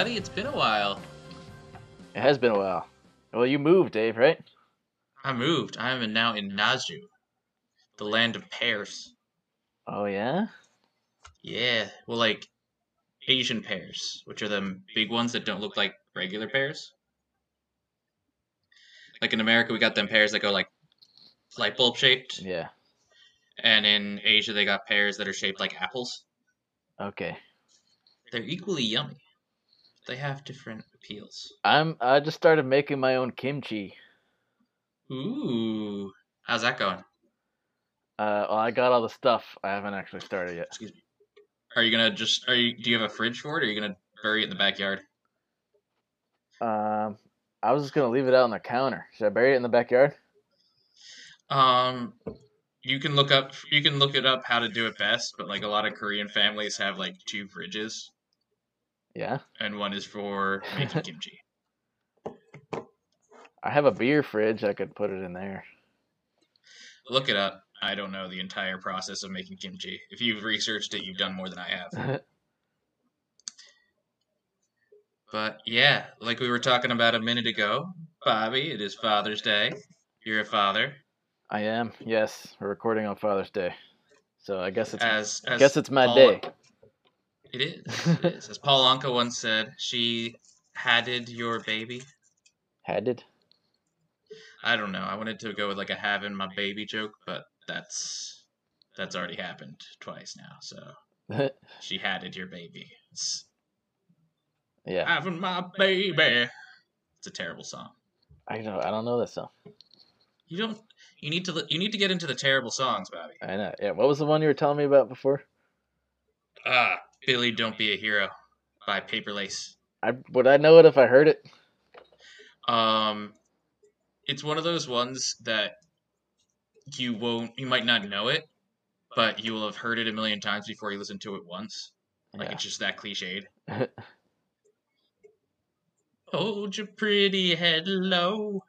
everybody. It's been a while. It has been a while. Well, you moved, Dave, right? I moved. I am now in Naju, the land of pears. Oh yeah. Yeah, well, like Asian pears, which are the big ones that don't look like regular pears. Like in America, we got them pears that go like light bulb shaped, Yeah. and in Asia, they got pears that are shaped like apples. Okay. They're equally yummy. They have different appeals. I'm. I just started making my own kimchi. Ooh, how's that going? Uh, well, I got all the stuff. I haven't actually started yet. Excuse me. Are you gonna just? Are you? Do you have a fridge for it? Or are you gonna bury it in the backyard? Um, I was just gonna leave it out on the counter. Should I bury it in the backyard? Um, you can look up. You can look it up how to do it best. But like a lot of Korean families have like two fridges, Yeah. and one is for making kimchi. I have a beer fridge. I could put it in there. Look it up. I don't know the entire process of making kimchi. If you've researched it, you've done more than I have. But yeah, like we were talking about a minute ago, Bobby, it is Father's Day. You're a father. I am. Yes, we're recording on Father's Day, so I guess it's. As, I as guess it's my Paul- day. It is. It is. As Paul Anka once said, she hadded your baby. Had it. I don't know. I wanted to go with like a having my baby joke, but that's that's already happened twice now. So she hadded your baby. It's yeah. having my baby. It's a terrible song. I don't. I don't know this song. You don't. You need to. You need to get into the terrible songs, Bobby. I know. Yeah. What was the one you were telling me about before? Ah, Billy, don't be a hero by Paper Lace. I would I know it if I heard it. Um, it's one of those ones that you won't. You might not know it, but you will have heard it a million times before you listen to it once. Like Yeah. it's just that cliched. Hold your pretty head low.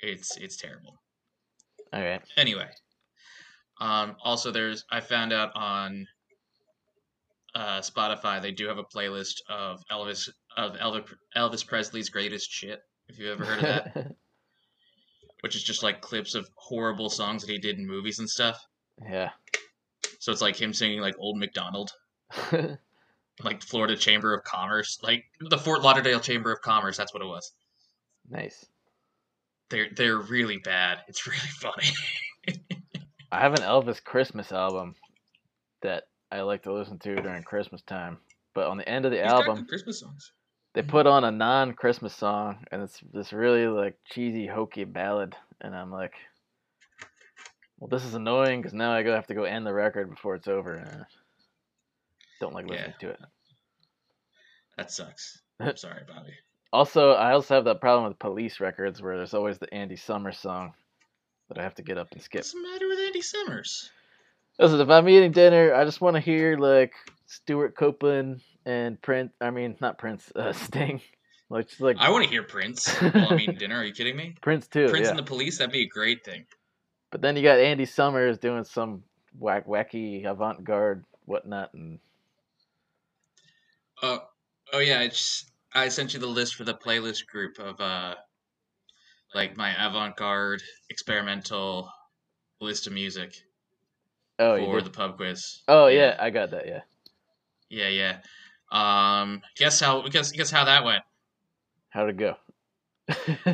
It's it's terrible. All right. Anyway, um, also there's I found out on uh, Spotify they do have a playlist of Elvis of Elvis Elvis Presley's greatest shit. If you ever heard of that, which is just like clips of horrible songs that he did in movies and stuff. yeah. So it's like him singing like Old McDonald, like Florida Chamber of Commerce, like the Fort Lauderdale Chamber of Commerce. That's what it was. nice. They're they're really bad. It's really funny. I have an Elvis Christmas album that I like to listen to during Christmas time. But on the end of the He's got album, Christmas songs. they mm-hmm. put on a non-Christmas song, and it's this really like cheesy, hokey ballad, and I'm like, "Well, this is annoying because now I go have to go end the record before it's over." And I don't like listening to it. That sucks. I'm sorry, Bobby. Also, I also have that problem with police records where there's always the Andy Summers song that I have to get up and skip. What's the matter with Andy Summers? Listen, if I'm eating dinner, I just want to hear like Stewart Copeland and Prince. I mean, not Prince, uh, Sting. Like just like I want to hear Prince while I'm eating dinner. Are you kidding me? Prince too. Prince yeah. and the Police, that'd be a great thing. But then you got Andy Summers doing some whack, wacky avant-garde whatnot, and Oh, oh yeah. I just I sent you the list for the playlist group of uh, like my avant-garde experimental list of music oh, for the pub quiz. oh yeah, I got that. Yeah. yeah, yeah. Um, guess how? Guess guess how that went. How'd it go?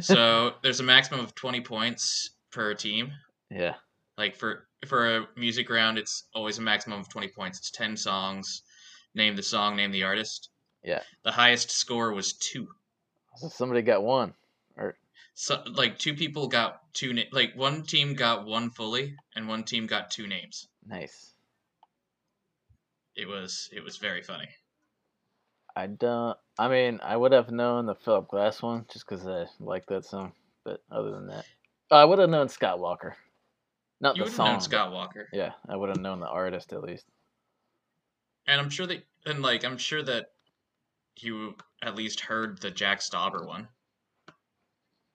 So there's a maximum of twenty points per team. yeah. like for for a music round it's always a maximum of 20 points it's 10 songs name the song name the artist Yeah. the highest score was two So somebody got one. So like two people got two na- like one team got one fully and one team got two names Nice. it was it was very funny I don't. I mean, I would have known the Philip Glass one just because I like that song. But other than that, I would have known Scott Walker. Not you the song. known scott walker Yeah, I would have known the artist at least. and i'm sure that and like i'm sure that you at least heard the jack stauber one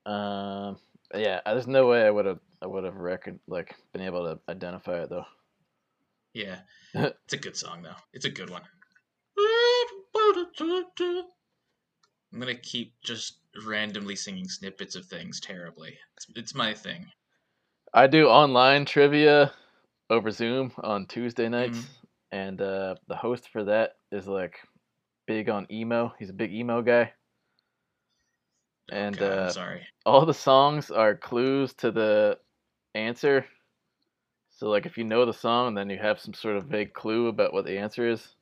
Um, yeah, there's no way I would have. I would have record like been able to identify it though. Yeah, it's a good song though. It's a good one. I'm gonna keep just randomly singing snippets of things terribly. It's, it's my thing. I do online trivia over Zoom on Tuesday nights, Mhm. and uh, the host for that is like big on emo. He's a big emo guy, and God, uh, sorry. all the songs are clues to the answer. So like if you know the song, then you have some sort of vague clue about what the answer is.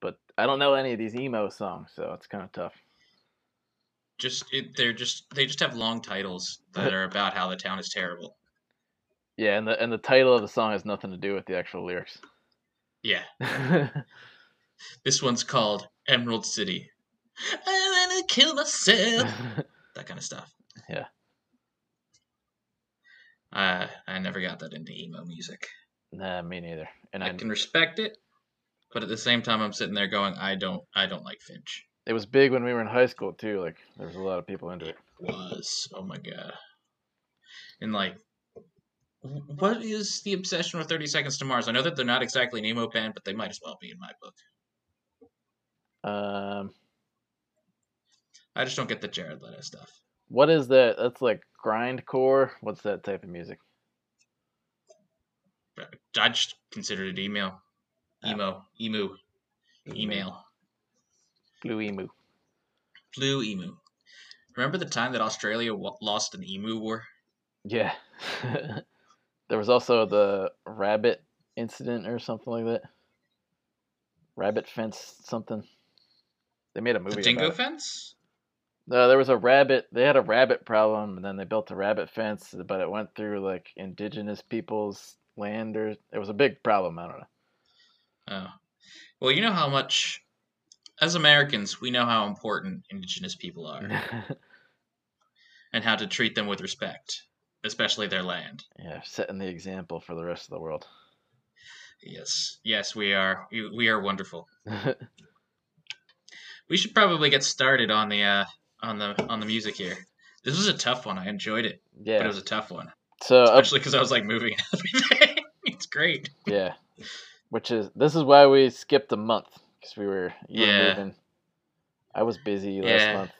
But I don't know any of these emo songs, so it's kind of tough. Just it, they're just they just have long titles that are about how the town is terrible. Yeah, and the and the title of the song has nothing to do with the actual lyrics. Yeah, this one's called Emerald City. I wanna kill myself. That kind of stuff. Yeah. Uh, I never got that into emo music. nah, me neither. And I I, can respect it, but at the same time, I'm sitting there going, I don't, I don't like Finch. it was big when we were in high school too. Like there was a lot of people into it. Was oh my god, and like, what is the obsession with Thirty Seconds to Mars? I know that they're not exactly an emo band, but they might as well be in my book. Um, I just don't get the Jared Leto stuff. what is that? That's like grindcore. What's that type of music? Uh, I just considered it email, Oh. emo, emu, email, Blue emu. blue emu. Remember the time that Australia w- lost an emu war? Yeah. there was also the rabbit incident or something like that. Rabbit fence something. They made a movie The dingo about it. fence? No, there was a rabbit. They had a rabbit problem, and then they built a rabbit fence, but it went through like indigenous people's land, or it was a big problem. I don't know. Oh. Well, you know how much, as Americans, we know how important indigenous people are and how to treat them with respect, especially their land. yeah, setting the example for the rest of the world. Yes, yes, we are. We, we are wonderful. We should probably get started on the uh, on the on the music here. This was a tough one. I enjoyed it, Yeah, but yeah. it was a tough one, So especially because I was like moving everything. it's great. yeah, which is this is why we skipped a month because we were you were Yeah. moving. I was busy last Yeah. month.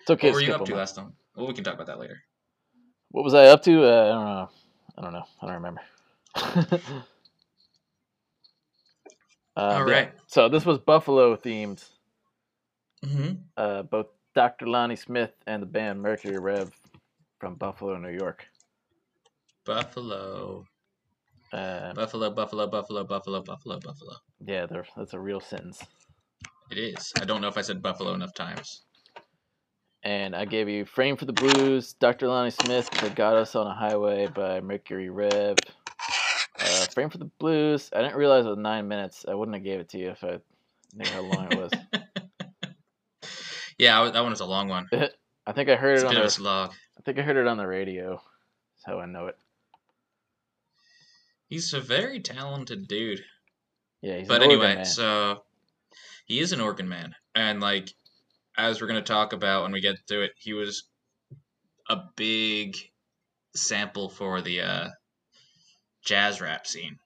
It's okay. What were you up to month. last time? Well, we can talk about that later. What was I up to? Uh, I don't know. I don't know. I don't remember. Um, All yeah. right. So this was Buffalo themed. Mm-hmm. Uh, both Dr. Lonnie Smith and the band Mercury Rev from Buffalo, New York. Buffalo, Um, Buffalo, Buffalo, Buffalo, Buffalo, Buffalo, Buffalo. yeah, they're- that's a real sentence. It is. I don't know if I said Buffalo enough times. And I gave you Frame for the Blues, Dr. Lonnie Smith, The Goddess on a Hiway by Mercury Rev. Uh, Frame for the Blues, I didn't realize it was nine minutes. I wouldn't have gave it to you if I knew how long it was. yeah, I that one was a long one. I think I heard It's it on the, slog. I think I heard it on the radio. That's how I know it. He's a very talented dude. Yeah, he's but anyway, so he is an organ man, and like as we're gonna talk about when we get to it, he was a big sample for the uh, jazz rap scene.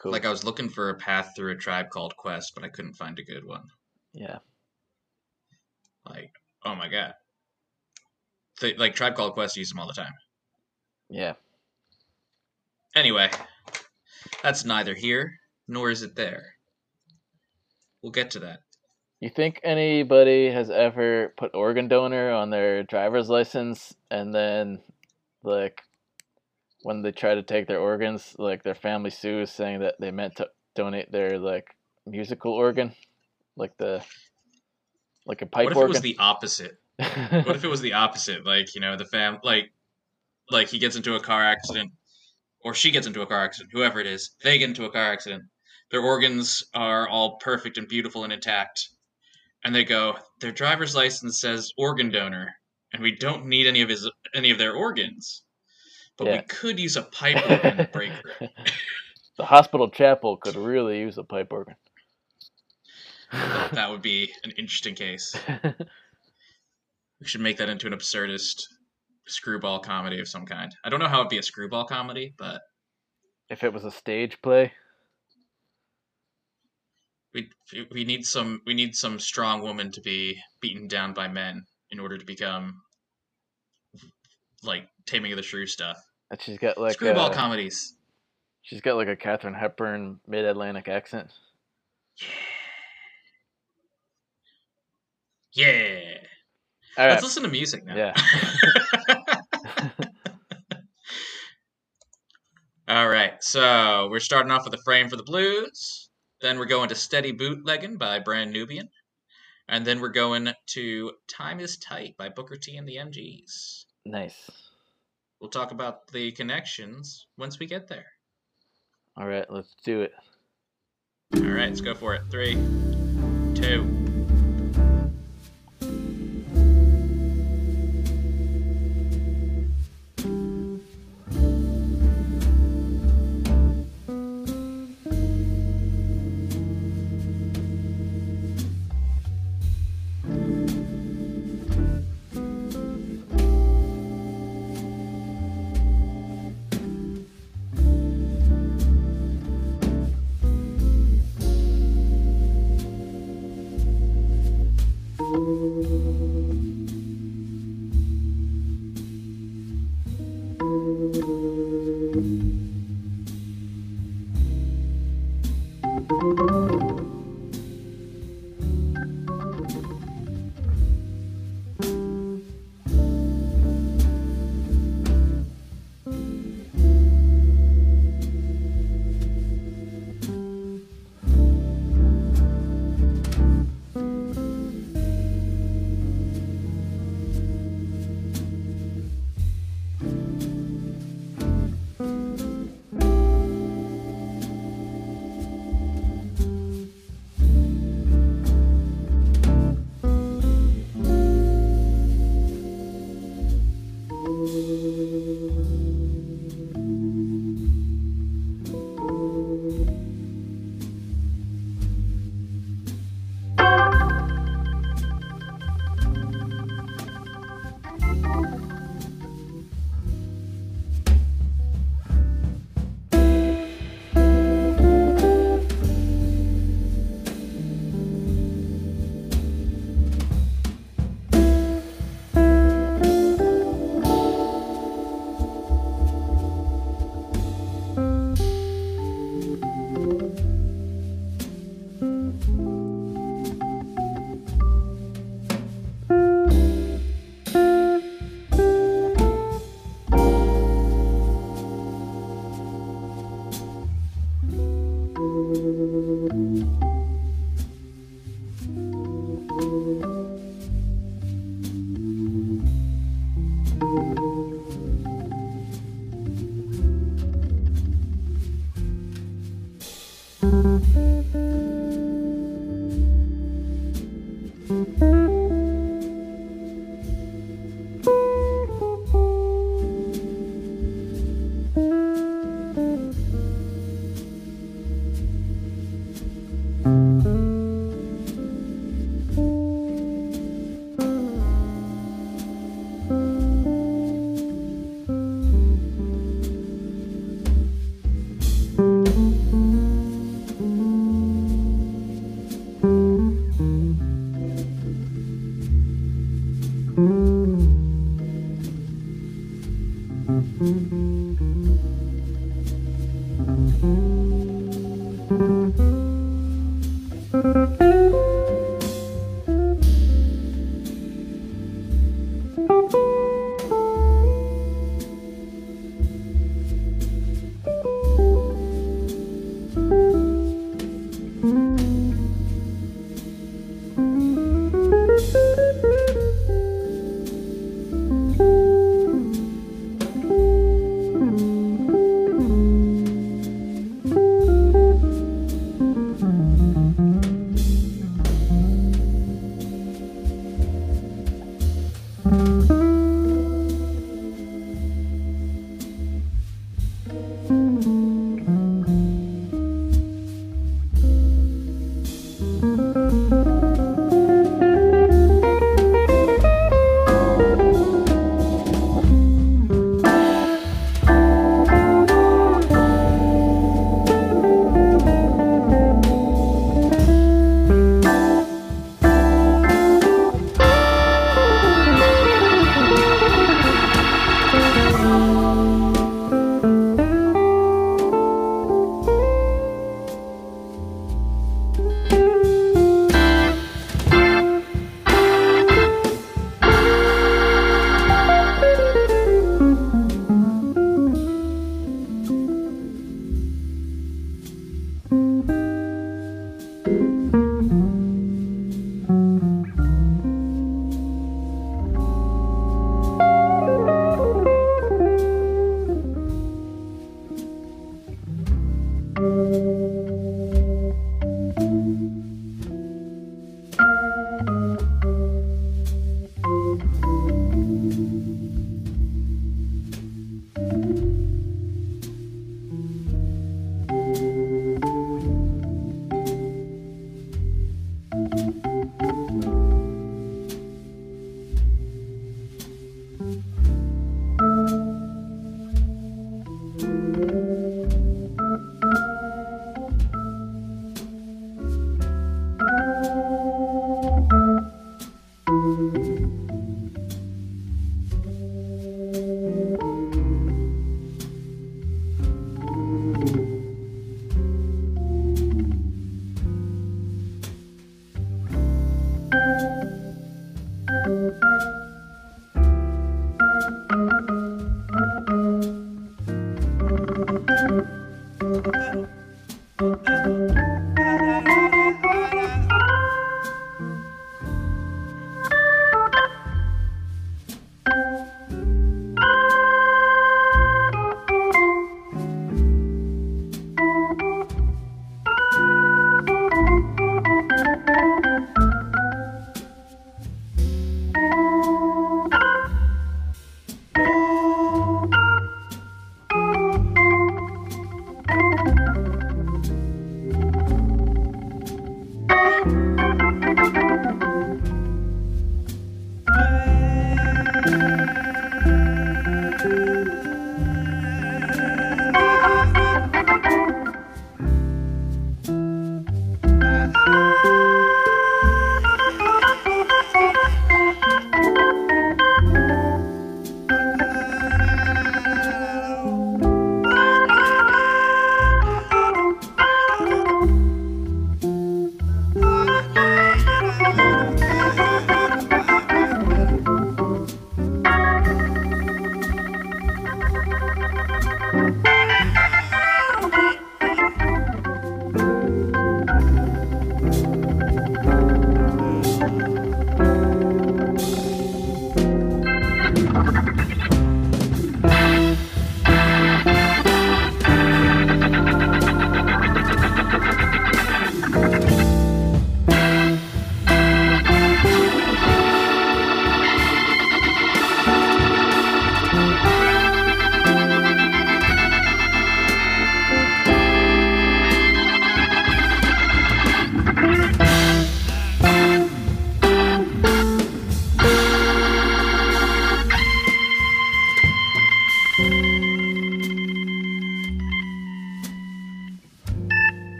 cool. Like I was looking for a path through a tribe called Quest, but I couldn't find a good one. yeah, Like, oh my god, like Tribe Called Quest use them all the time. yeah. Anyway, that's neither here nor is it there. We'll get to that. You think anybody has ever put organ donor on their driver's license and then, like, when they try to take their organs, like their family sues saying that they meant to donate their like musical organ, like the like a pipe what if organ? it was the opposite? What if it was the opposite? Like, you know, the fam like like he gets into a car accident or she gets into a car accident, whoever it is, they get into a car accident. Their organs are all perfect and beautiful and intact. And they go, their driver's license says organ donor, and we don't need any of his any of their organs. But Yeah. we could use a pipe organ in the break room. the hospital chapel could really use a pipe organ. That would be an interesting case. We should make that into an absurdist screwball comedy of some kind. I don't know how it'd be a screwball comedy, but If it was a stage play, We we need some we need some strong woman to be beaten down by men in order to become like Taming of the Shrew stuff. and she's got like Screwball a, comedies. she's got like a Katharine Hepburn mid Atlantic accent. Yeah. All oh, Let's listen to music now. Yeah. All right. So we're starting off with a frame for the blues. Then we're going to Steady Bootlegging by Brand Nubian. And then we're going to Time is Tight by Booker T and the MGs. Nice. We'll talk about the connections once we get there. All right, let's do it. All right, let's go for it. Three, two.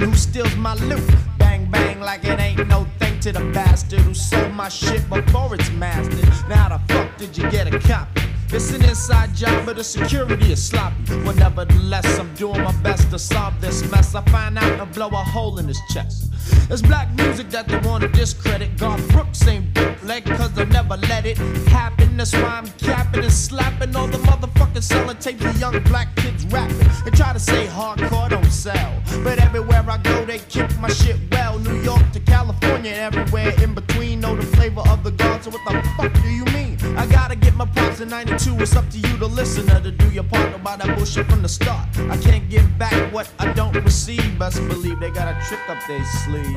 who steals my loot. Bang, bang, like it ain't no thing to the bastard who sold my shit before it's mastered. Now, how the fuck did you get a copy? It's an inside job, but the security is sloppy. Well, nevertheless, I'm doing my best to solve this mess. I find out and blow a hole in his chest. It's black music that they wanna discredit. trick up their sleeve.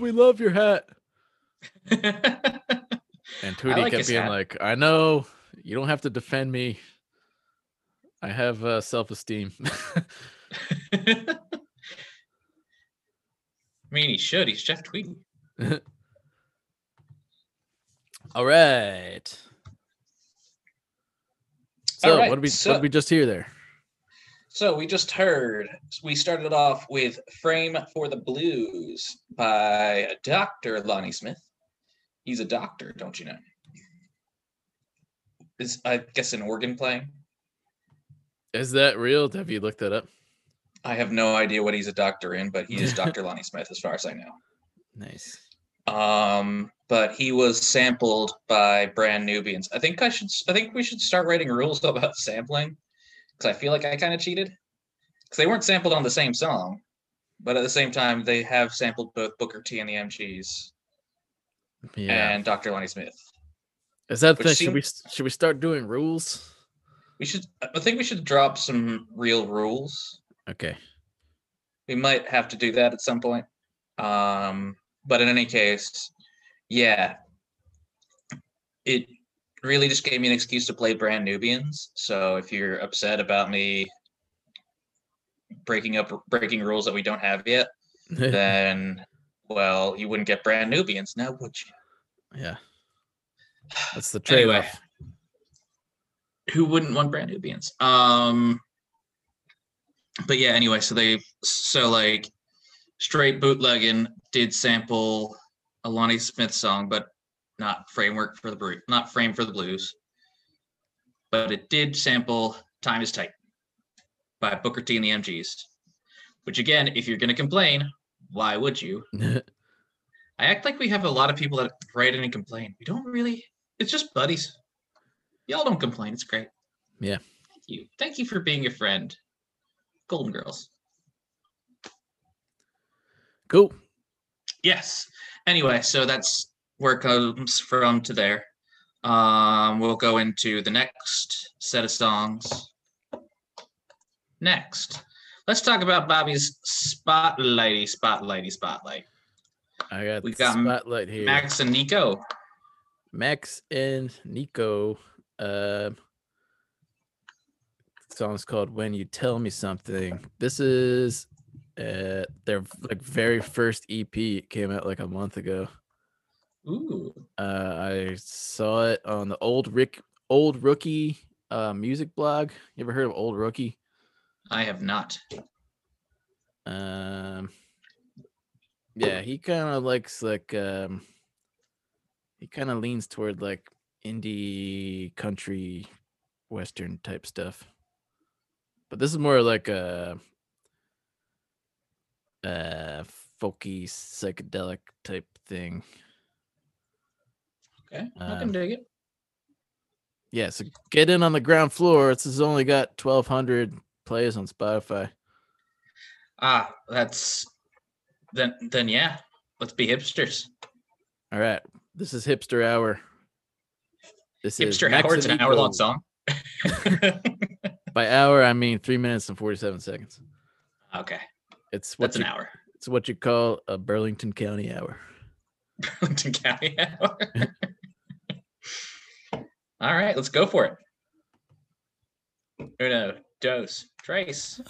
We love your hat." And Tootie like kept being hat. like, "I know you don't have to defend me. I have uh, self-esteem." I mean, he should. He's Jeff Tweedy. All right. So right, what did we what did we just hear there? So we just heard, we started off with Frame for the Blues by Dr. Lonnie Smith. He's a doctor, don't you know? Is, I guess, an organ playing? Is that real? Have you looked that up? I have no idea what he's a doctor in, but he is Dr. Lonnie Smith, as far as I know. Nice. Um, but he was sampled by Brand Nubians. I think I should. I think we should start writing rules about sampling, because I feel like I kind of cheated, because they weren't sampled on the same song, but at the same time they have sampled both Booker T and the MGs Yeah. and Dr. Lonnie Smith. Is that thing? Should we should we start doing rules? We should. I think we should drop some real rules. Okay. We might have to do that at some point. Um, but in any case, yeah, it really just gave me an excuse to play Brand Nubians. So if you're upset about me breaking up breaking rules that we don't have yet, then well, you wouldn't get Brand Nubians now, would you? yeah. That's the trade Anyway, who wouldn't want Brand Nubians? Um, but yeah, anyway, so they so like straight bootlegging did sample a Lonnie Smith song, but not framework for the Bru- not frame for the blues. But it did sample "Time Is Tight" by Booker T and the MGs. Which again, if you're gonna complain, why would you? I act like we have a lot of people that write in and complain. We don't really. It's just buddies. Y'all don't complain. It's great. Yeah. Thank you. Thank you for being a friend. Golden Girls. cool. Yes. Anyway, so that's where it comes from to there. Um, we'll go into the next set of songs. Next, let's talk about Bobby's spotlighty, spotlighty, spotlight. I got We got spotlight here. Max and Nico. Max and Nico. Uh, song's called "When You Tell Me Something." This is uh their like very first EP. It came out like a month ago. Ooh. Uh, I saw it on the old Rick, old rookie uh music blog. You ever heard of Old Rookie? I have not. Um, yeah, he kind of likes like um, he kind of leans toward like indie country western type stuff. But this is more like a uh folky psychedelic type thing. Okay. I Um, can dig it. Yeah, so get in on the ground floor. It's has only got twelve hundred plays on Spotify. Ah, that's then then yeah. Let's be hipsters. All right, this is hipster hour. This Hipster Max hour. It's an hour long song. By hour, I mean three minutes and forty-seven seconds. okay. It's what That's you, an hour. it's what you call a Burlington County hour. Burlington County hour. All right, let's go for it. Uno, dos, trace.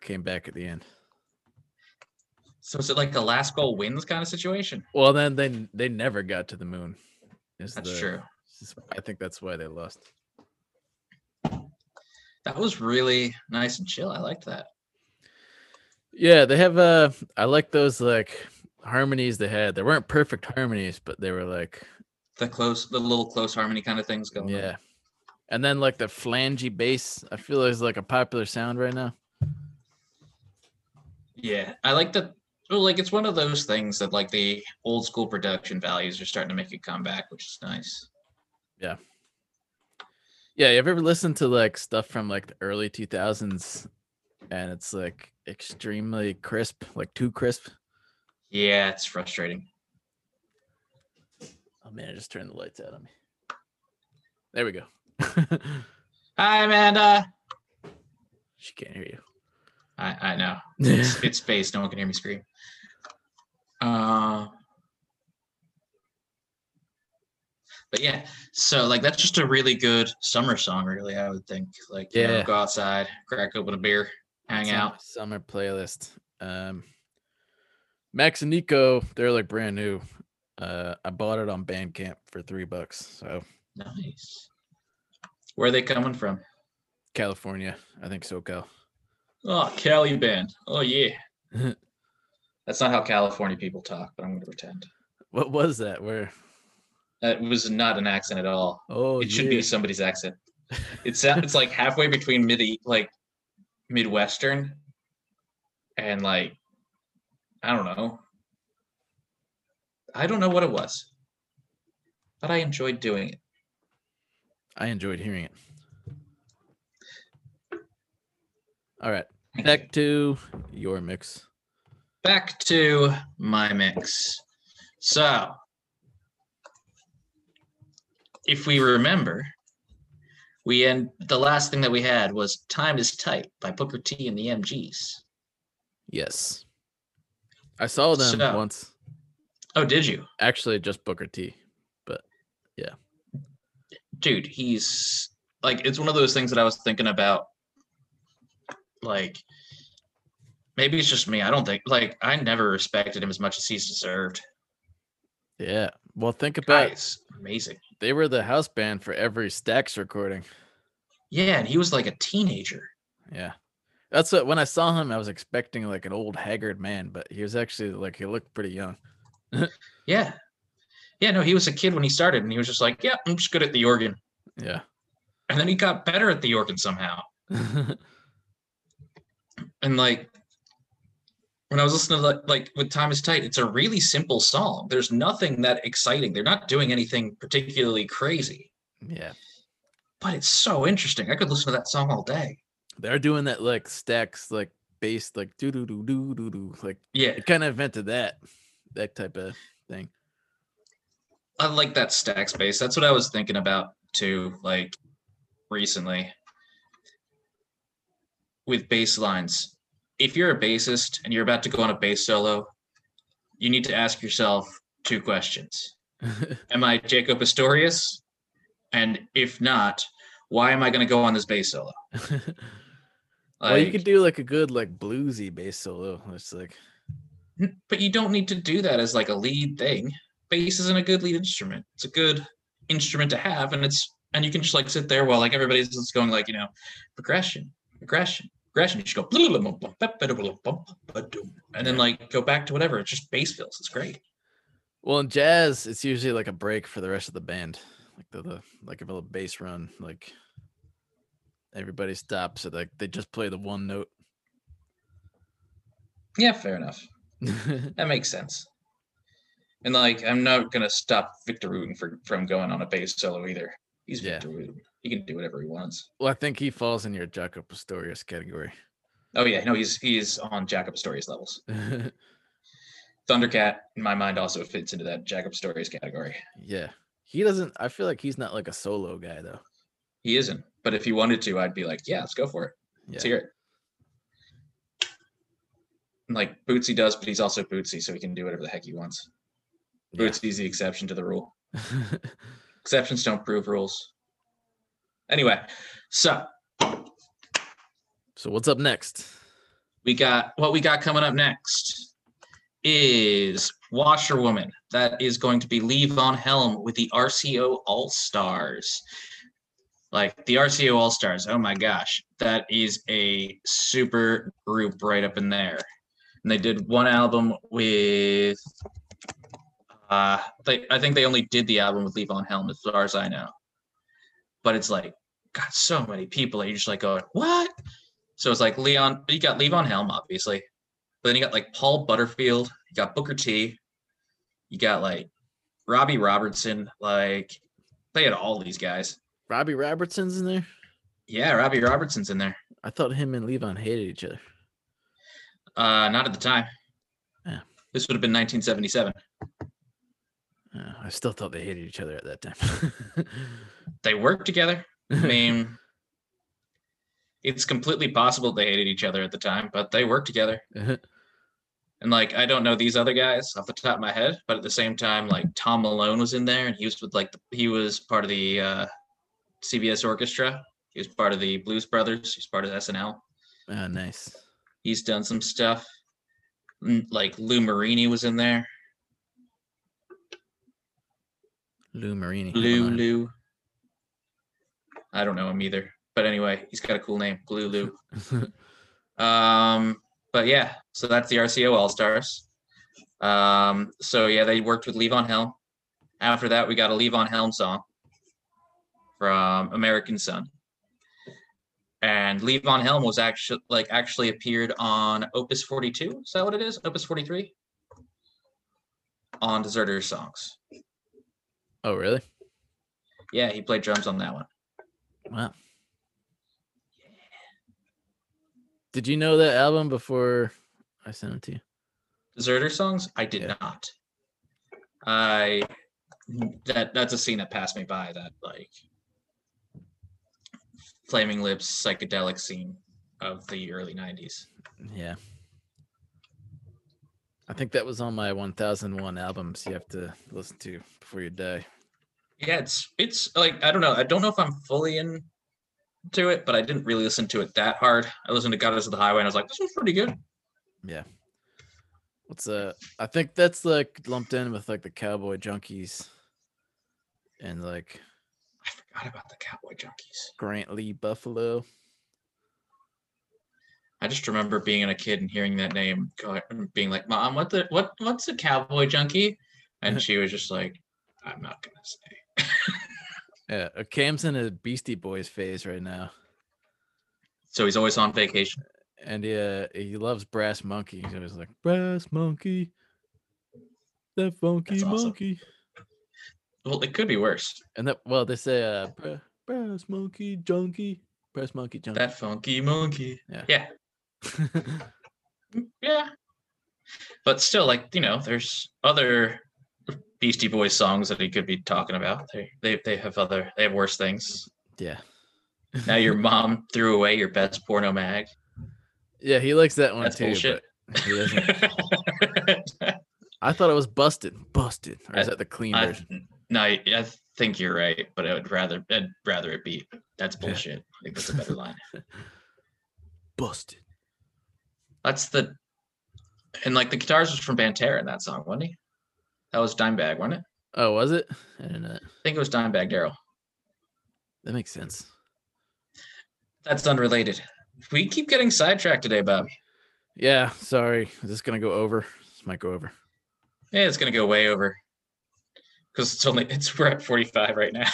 Came back at the end. So is it like the last goal wins kind of situation? Well, then they they never got to the moon. is That's the- true. is- I think that's why they lost. That was really nice and chill. I liked that. Yeah, they have uh I like those like harmonies they had. They weren't perfect harmonies, but they were like The close, the little close harmony kind of things going. on. yeah. And then like the flangey bass, I feel like is like a popular sound right now. Yeah, I like that. Well, like it's one of those things that like the old school production values are starting to make a comeback, which is nice. Yeah, Yeah, you ever listened to like stuff from like the early 2000s and it's like extremely crisp, like too crisp? Yeah, it's frustrating. Oh man, I just turned the lights out on me. There we go. Hi, Amanda. she can't hear you. I I know it's, it's space. No one can hear me scream. Uh, but yeah, so like that's just a really good summer song, really. I would think. Like, you know, Yeah. go outside, crack open a beer, hang my out. Summer playlist. Um, Max and Nico, they're like brand new. Uh, I bought it on Bandcamp for three bucks. So Nice. Where are they coming from? California, I think SoCal. Oh, Cali band. Oh yeah. That's not how California people talk, but I'm going to pretend. What was that? Where? That was not an accent at all. Oh, it should yeah. be somebody's accent. It's it's like halfway between mid like midwestern and like I don't know. I don't know what it was, but I enjoyed doing it. I enjoyed hearing it. All right. Back to your mix. back to my mix. So, if we remember, we end the last thing that we had was "Time Is Tight" by Booker T and the MGs. Yes, I saw them So- once. Oh, did you, Actually, just Booker T. But yeah, dude? He's like, it's one of those things that I was thinking about. Like, maybe it's just me. I don't think like I never respected him as much as he's deserved. Yeah. Well, think about Guys, amazing. they were the house band for every Stax recording. Yeah, and he was like a teenager. Yeah. That's what when I saw him, I was expecting like an old haggard man, but he was actually like he looked pretty young. Yeah. Yeah, no, he was a kid when he started and he was just like, yeah, I'm just good at the organ. Yeah. And then he got better at the organ somehow. And like, when I was listening to like, like with Time is Tight, it's a really simple song. There's nothing that exciting. They're not doing anything particularly crazy, yeah. but it's so interesting. I could listen to that song all day. They're doing that like Stax, like bass like doo doo doo doo doo doo like Yeah, it kind of invented that that type of thing. I like that Stax bass. That's what I was thinking about too, like recently with bass lines. If you're a bassist and you're about to go on a bass solo, you need to ask yourself two questions. Am I Jaco Pastorius? And if not, why am I going to go on this bass solo? well, you could do like a good like bluesy bass solo. It's like but you don't need to do that as like a lead thing. Bass isn't a good lead instrument. It's a good instrument to have, and it's and you can just like sit there while like everybody's just going like you know progression, progression, progression. You just go and then like go back to whatever. It's just bass fills. It's great. well in jazz, it's usually like a break for the rest of the band. Like the, the like a little bass run, like everybody stops. So like they just play the one note. Yeah, fair enough. That makes sense. And like I'm not gonna stop Victor Wooten for, from going on a bass solo either. He's Yeah. Victor Wooten. He can do whatever he wants. well, I think he falls in your Jaco Pastorius category. Oh yeah, no, he's he's on Jaco Pastorius levels. Thundercat, in my mind, also fits into that Jaco Pastorius category. yeah. He doesn't I feel like he's not like a solo guy though. He isn't, but if he wanted to, I'd be like, yeah, let's go for it. Let's hear it. And, Like Bootsy does, but he's also Bootsy, so he can do whatever the heck he wants. Yeah. Bootsy's the exception to the rule. Exceptions don't prove rules. Anyway, so So what's up next? we got what we got coming up next is Washerwoman. That is going to be Levon Helm with the RCO All Stars. Like the RCO All Stars. Oh my gosh, that is a super group right up in there. And they did one album with. Uh, they, I think they only did the album with Levon Helm, as far as I know. But it's like, got so many people that you're just like going, what? So it's like Leon, you got Levon Helm, obviously. But then you got like Paul Butterfield, you got Booker T, you got like Robbie Robertson, like they had all these guys. Robbie Robertson's in there. Yeah, Robbie Robertson's in there. I thought him and Levon hated each other. Uh, not at the time. Yeah. This would have been 1977. Uh, I still thought they hated each other at that time. They worked together. I mean, it's completely possible they hated each other at the time, but they worked together. And like, I don't know these other guys off the top of my head, but at the same time, like Tom Malone was in there, and he was with like the, he was part of the uh, CBS Orchestra. He was part of the Blues Brothers. He's part of SNL. oh, nice. He's done some stuff. Like Lou Marini was in there. Lou Marini. Lou. Lou. I don't know him either, but anyway, he's got a cool name, Glue Lou. Um, but yeah, so that's the RCO All Stars. Um, so yeah, they worked with Levon Helm. After that, we got a Levon Helm song from American Son. And Levon Helm was actually like actually appeared on Opus 42. Is that what it is? Opus 43? On Deserter Songs. oh, really? Yeah, he played drums on that one. Wow. Did you know that album before I sent it to you? Deserter songs? I did Yeah. not. I that that's a scene that passed me by that like flaming lips psychedelic scene of the early 90s Yeah. I think that was on my 1001 albums you have to listen to before you die. Yeah it's it's like i don't know. I don't know if i'm fully in to it but i didn't really listen to it that hard. I listened to goddess of the highway and i was like this one's pretty good. Yeah. What's uh I think that's like lumped in with like the cowboy junkies and like i forgot about the cowboy junkies. Grant Lee Buffalo. i just remember being a kid and hearing that name being like mom what the what what's a cowboy junkie? And she was just like i'm not gonna say Yeah, uh, Cam's in a Beastie Boys phase right now. so he's always on vacation And yeah, he loves Brass Monkey. He's always like Brass Monkey. That funky That's awesome. monkey. Well, it could be worse. And that well, they say uh bra- Brass Monkey Junkie. Brass Monkey Junkie. That funky monkey. Yeah. Yeah. Yeah. But still, like, you know, there's other Beastie Boys songs that he could be talking about. They they they have other they have worse things. yeah. Now your mom threw away your best porno mag. Yeah, he likes that one That's too. bullshit. I thought it was busted. Busted. Or is I- that the clean I, version? no, I I think you're right, but I would rather I'd rather it be that's bullshit. I think that's a better line. Busted. That's the and like the guitars was from Pantera in that song, wasn't he? That was Dimebag, wasn't it? Oh, was it? I didn't know. I think it was Dimebag Darrell. That makes sense. That's unrelated. We keep getting sidetracked today, Bob. Yeah, sorry. Is this gonna go over? This might go over. Yeah, it's gonna go way over. Because it's only it's we're at 45 right now.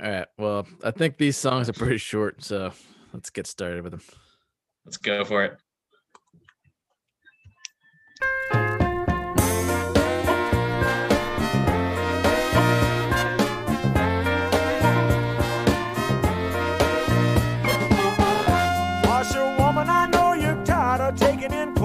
All right. Well, I think these songs are pretty short, so let's get started with them. Let's go for it. Of in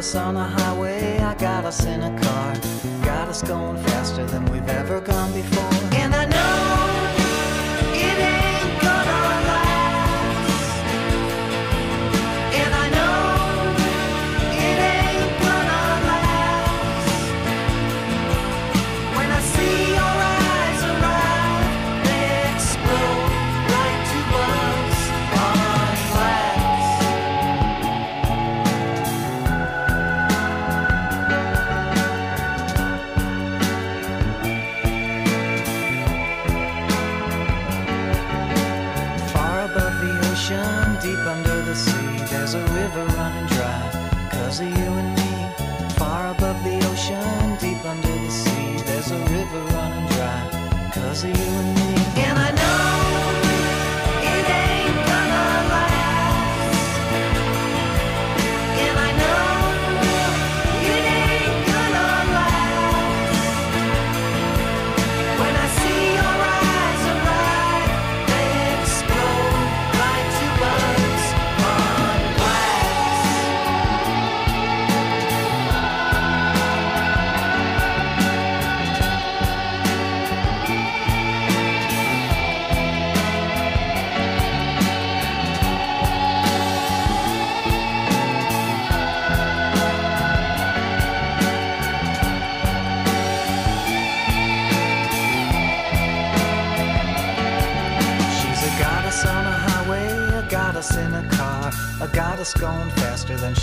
us on a highway, I got us in a car. Got us going faster than we've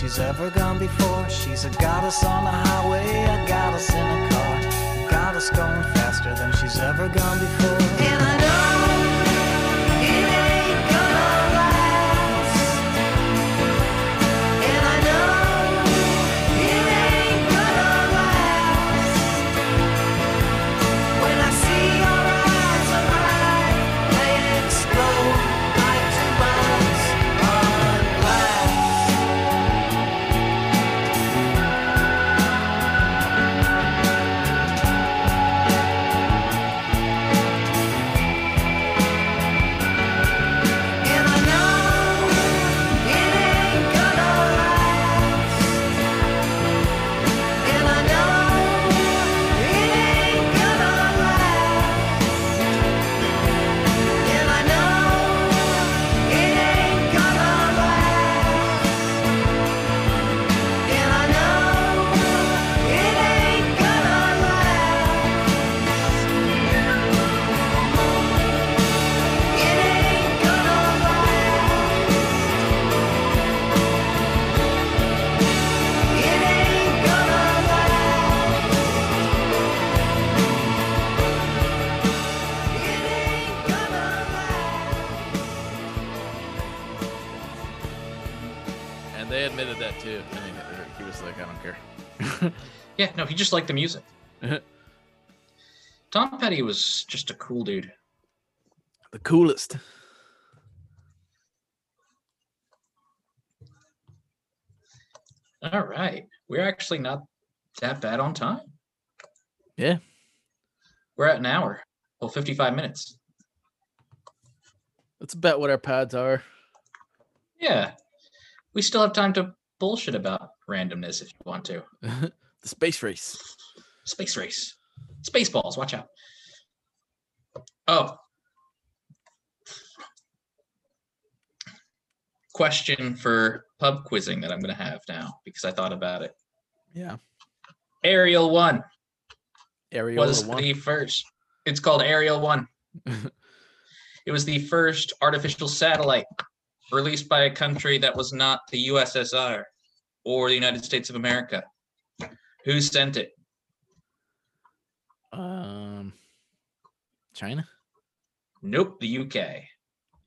she's ever gone before. She's a goddess on the highway, a goddess in a car, a goddess going faster than she's ever gone before. Just liked the music. Uh-huh. Tom Petty was just a cool dude. the coolest. All right. We're actually not that bad on time. Yeah. We're at an hour. Well, 55 minutes. That's about what our pods are. Yeah. We still have time to bullshit about randomness if you want to. the space race. Space race. Spaceballs, watch out. Oh. Question for pub quizzing that I'm going to have now because I thought about it. Yeah. Ariel 1 Ariel was one. the first. It's called Ariel 1. it was the first artificial satellite released by a country that was not the USSR or the United States of America. Who sent it? Um, China, Nope, the UK.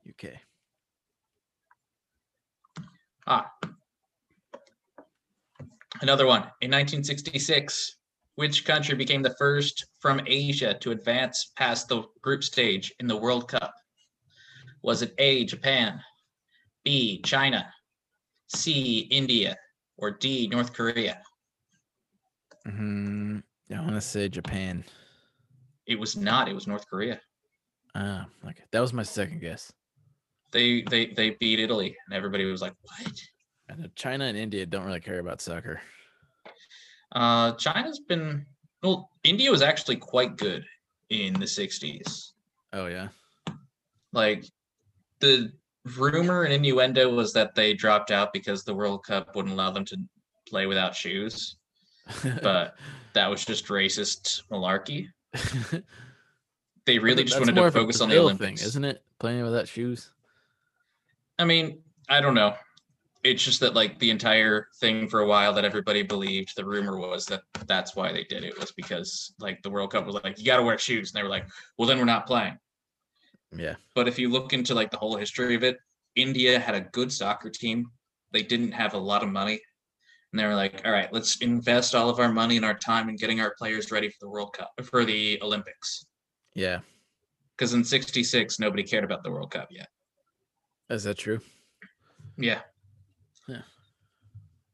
UK. Ah. Another one. In 1966, which country became the first from Asia to advance past the group stage in the World Cup? Was it A, Japan, B, China, C, India, or D, North Korea? Hmm I want to say Japan. It was not. It was North Korea. Ah, okay. That was my second guess. They they they beat Italy, and everybody was like, "What?" I know China and India don't really care about soccer. Uh, China's been well. India was actually quite good in the '60s. Oh yeah. like the rumor and innuendo was that they dropped out because the World Cup wouldn't allow them to play without shoes, but that was just racist malarkey. They really just wanted to focus on the Olympics. thing, isn't it? Playing without shoes. I mean, I don't know. It's just that like the entire thing for a while that everybody believed the rumor was that that's why they did it was because like the World Cup was like you got to wear shoes and they were like, well then we're not playing. Yeah. But if you look into like the whole history of it, India had a good soccer team. They didn't have a lot of money. And they were like, all right, let's invest all of our money and our time in getting our players ready for the World Cup, for the Olympics. Yeah. Because in 66, nobody cared about the World Cup yet. Is that true? Yeah. Yeah.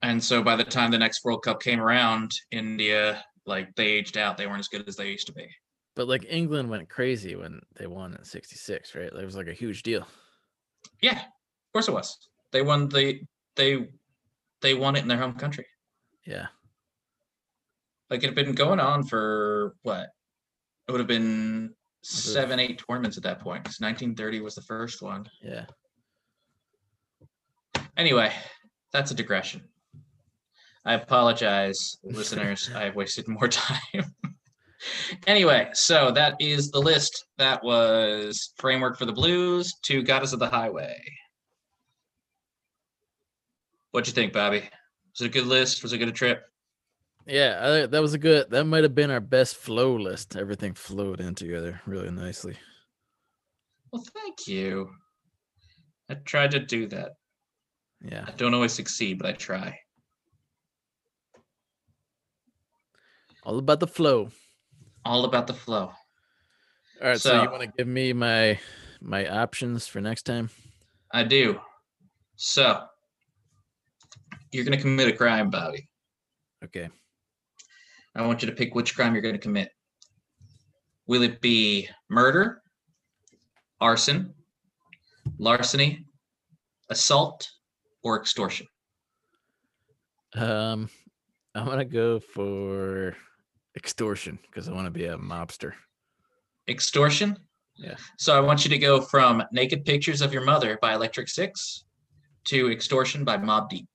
And so by the time the next World Cup came around, India, like they aged out. They weren't as good as they used to be. But like England went crazy when they won in '66, right? It was like a huge deal. Yeah, of course it was. They won the they they won it in their home country. Yeah. Like it had been going on for what? It would have been seven, eight tournaments at that point. Because 1930 was the first one. Yeah. Anyway, that's a digression. I apologize, listeners. I've wasted more time. anyway, so that is the list. That was Framework for the Blues to Goddess of the Highway. What'd you think, Bobby? Was it a good list? Was it a good trip? Yeah, I, that was a good. That might have been our best flow list. Everything flowed in together really nicely. Well, thank you. I tried to do that. Yeah. I don't always succeed, but I try. All about the flow. All about the flow. All right, so, you want to give me my my options for next time? I do. So, you're going to commit a crime, Bobby. Okay. I want you to pick which crime you're going to commit. Will it be murder, arson, larceny, assault, or extortion? Um, I'm gonna go for extortion because I want to be a mobster. Extortion? Yeah. So I want you to go from Naked Pictures of Your Mother by Electric Six to Extortion by Mobb Deep.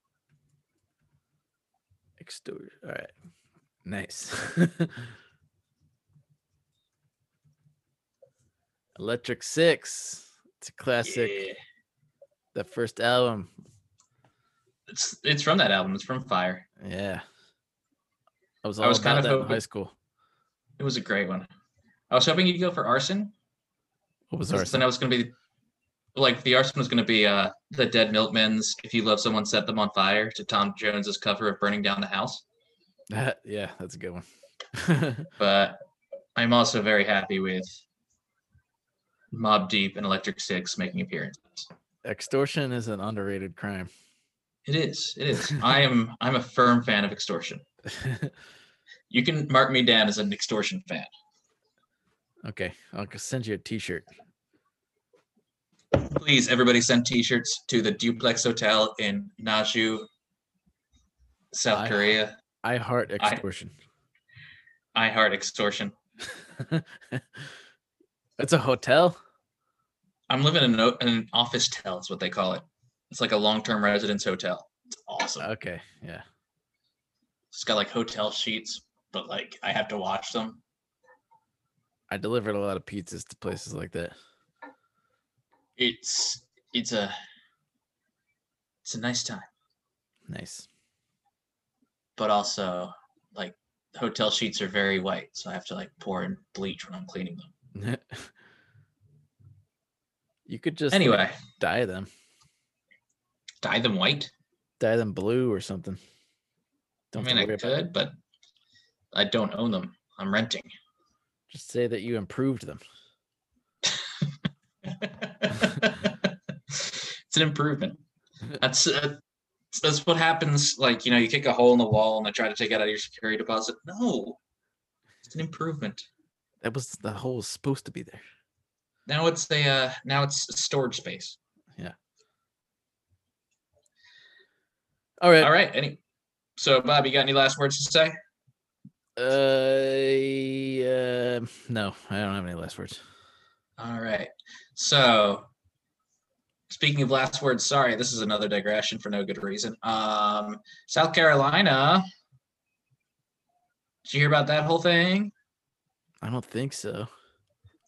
Extortion. All right. Nice. Electric Six. It's a classic. Yeah. The first album. It's it's from that album. It's from Fire. Yeah. I was I all was kind of hoping- high school. It was a great one. I was hoping you'd go for arson. What was arson? Then I was going to be like the arson was going to be uh the Dead Milkmen's "If You Love Someone, Set Them on Fire" to Tom Jones's cover of "Burning Down the House." That, yeah, that's a good one. But I'm also very happy with Mobb Deep and Electric Six making appearances. Extortion is an underrated crime. It is. It is. I am. I'm a firm fan of extortion. You can mark me down as an extortion fan. okay, I'll send you a T-shirt. Please, everybody, send T-shirts to the Duplex Hotel in Naju, South I- Korea. I heart extortion. I heart extortion. it's a hotel. I'm living in an, in an office tel. Is what they call it. It's like a long-term residence hotel. It's awesome. Okay, yeah. It's got like hotel sheets, but like I have to watch them. I delivered a lot of pizzas to places like that. It's it's a it's a nice time, Nice. but also like hotel sheets are very white, so I have to like pour in bleach when I'm cleaning them. you could just like, Anyway, dye them, dye them white. dye them blue or something. I Don't mean, I to worry could, but I don't own them. I'm renting. Just say that you improved them. It's an improvement. That's uh, that's what happens. Like you know, you kick a hole in the wall and they try to take it out of your security deposit. No, it's an improvement. That was the hole was supposed to be there. Now it's a uh, now it's a storage space. Yeah. All right. All right. Any. So, Bob, you got any last words to say? Uh, uh, no, I don't have any last words. All right. So, speaking of last words, sorry, this is another digression for no good reason. Um, South Carolina. Did you hear about that whole thing? I don't think so.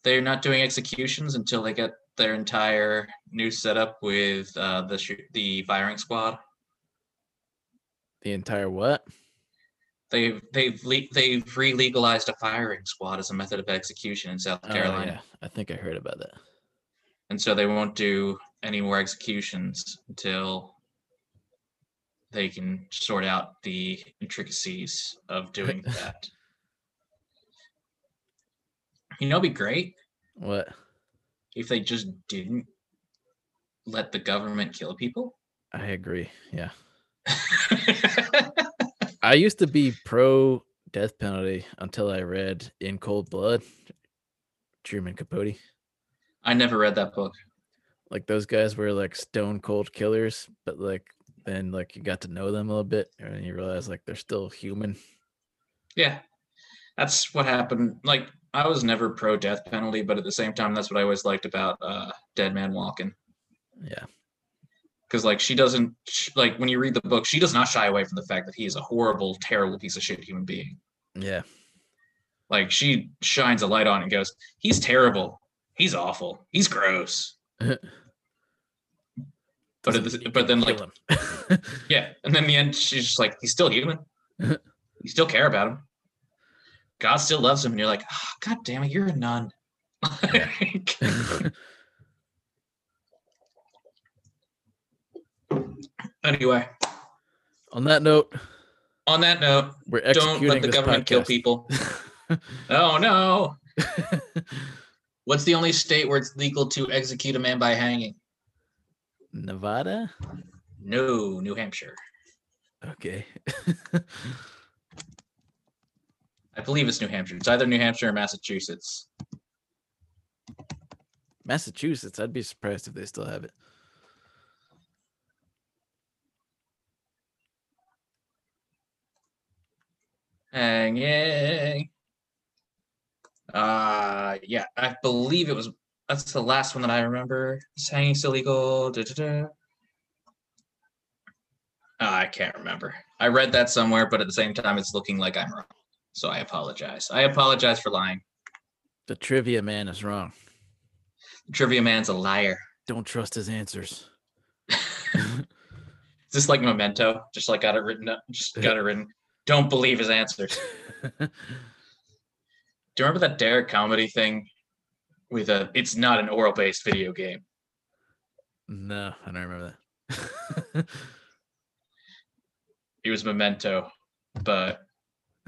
They're not doing executions until they get their entire new setup with uh, the sh- the firing squad. The entire what? They've they've le- they've re-legalized a firing squad as a method of execution in South Carolina. Oh, Carolina. yeah, I think I heard about that. and so they won't do any more executions until they can sort out the intricacies of doing that. You know, it'd be great What? if they just didn't let the government kill people. I agree. Yeah. I used to be pro death penalty until I read In Cold Blood, Truman Capote. I never read that book. Like those guys were like stone cold killers, but like then like you got to know them a little bit and you realize like they're still human. Yeah, that's what happened. Like I was never pro death penalty, but at the same time, that's what I always liked about uh, Dead Man Walking. Yeah. because like she doesn't like when you read the book she does not shy away from the fact that he is a horrible terrible piece of shit human being Yeah. like she shines a light on it and goes he's terrible he's awful he's gross but at the, but then like him. yeah and then the end she's just like he's still human. You still care about him. God still loves him. And you're like oh, god damn it you're a nun. Like, anyway. On that note, on that note we're don't let the government kill people. Oh no what's the only state where it's legal to execute a man by hanging Nevada? no new hampshire Okay. i believe it's new hampshire it's either new hampshire or massachusetts Massachusetts, I'd be surprised if they still have it. hanging uh yeah i believe it was that's the last one that i remember is hanging still legal da, da, da. Ah, i can't remember i read that somewhere but at the same time it's looking like i'm wrong so i apologize i apologize for lying The trivia man is wrong. trivia man's a liar Don't trust his answers. Is this like memento? Just like got it written up, just got it written. Don't believe his answers. Do you remember that Derrick comedy thing with a it's not an oral based video game? no, I don't remember that. It was memento, but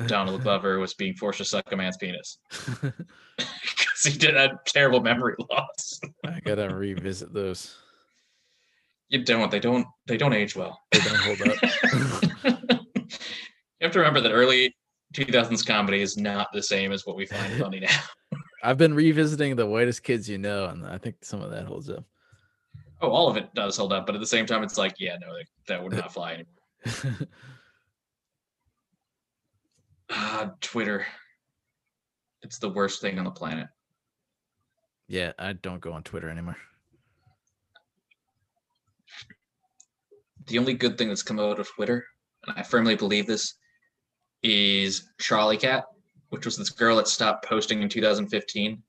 Donald Glover was being forced to suck a man's penis. Because he did a terrible memory loss. I gotta revisit those. You don't, they don't they don't age well. They don't hold up. you have to remember that early 2000s comedy is not the same as what we find funny now. I've been revisiting the whitest kids you know, and I think some of that holds up. Oh, all of it does hold up, but at the same time, it's like, yeah, no, that, that would not fly anymore. Ah, Twitter. It's the worst thing on the planet. yeah, I don't go on Twitter anymore. The only good thing that's come out of Twitter, and I firmly believe this, is Charlie Cat, which was this girl that stopped posting in 2015.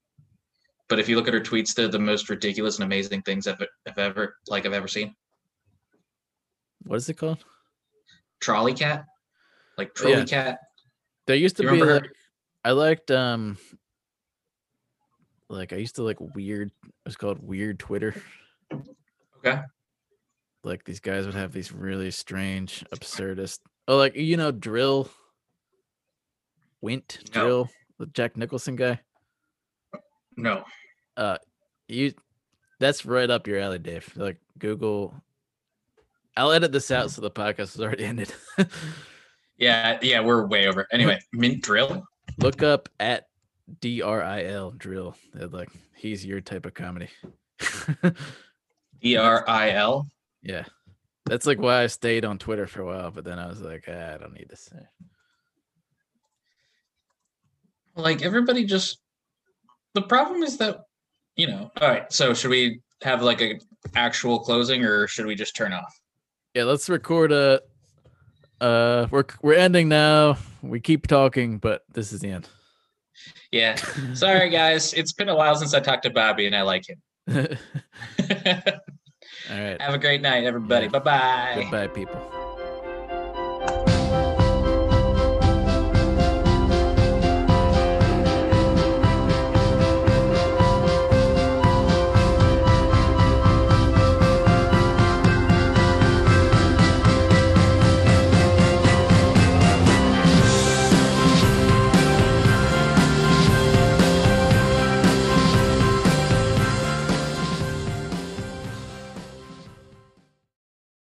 But if you look at her tweets, they're the most ridiculous and amazing things I've, I've ever like I've ever seen. What is it called? Trolley Cat, like Oh, yeah. Trolley Cat. There used to You be remember her? like I liked um like I used to like weird. It was called Weird Twitter. Okay. Like these guys would have these really strange, absurdist. Oh, like you know, dril. Wint No. dril, the Jack Nicholson guy. No. Uh, you. That's right up your alley, Dave. Like Google. I'll edit this out so the podcast is already ended. Yeah, yeah, we're way over. Anyway, wint dril. Look up at D R I L dril. They're like he's your type of comedy. E R I L. yeah, that's like why I stayed on Twitter for a while. But then I was like, ah, I don't need this. Like everybody just. The problem is that, you know. All right. So should we have like a actual closing, or should we just turn off? Yeah, let's record a. Uh, we're we're ending now. We keep talking, but this is the end. Yeah. Sorry, guys. It's been a while since I talked to Bobby, and I like him. All right. Have a great night, everybody. Yeah. Bye bye. Goodbye, people.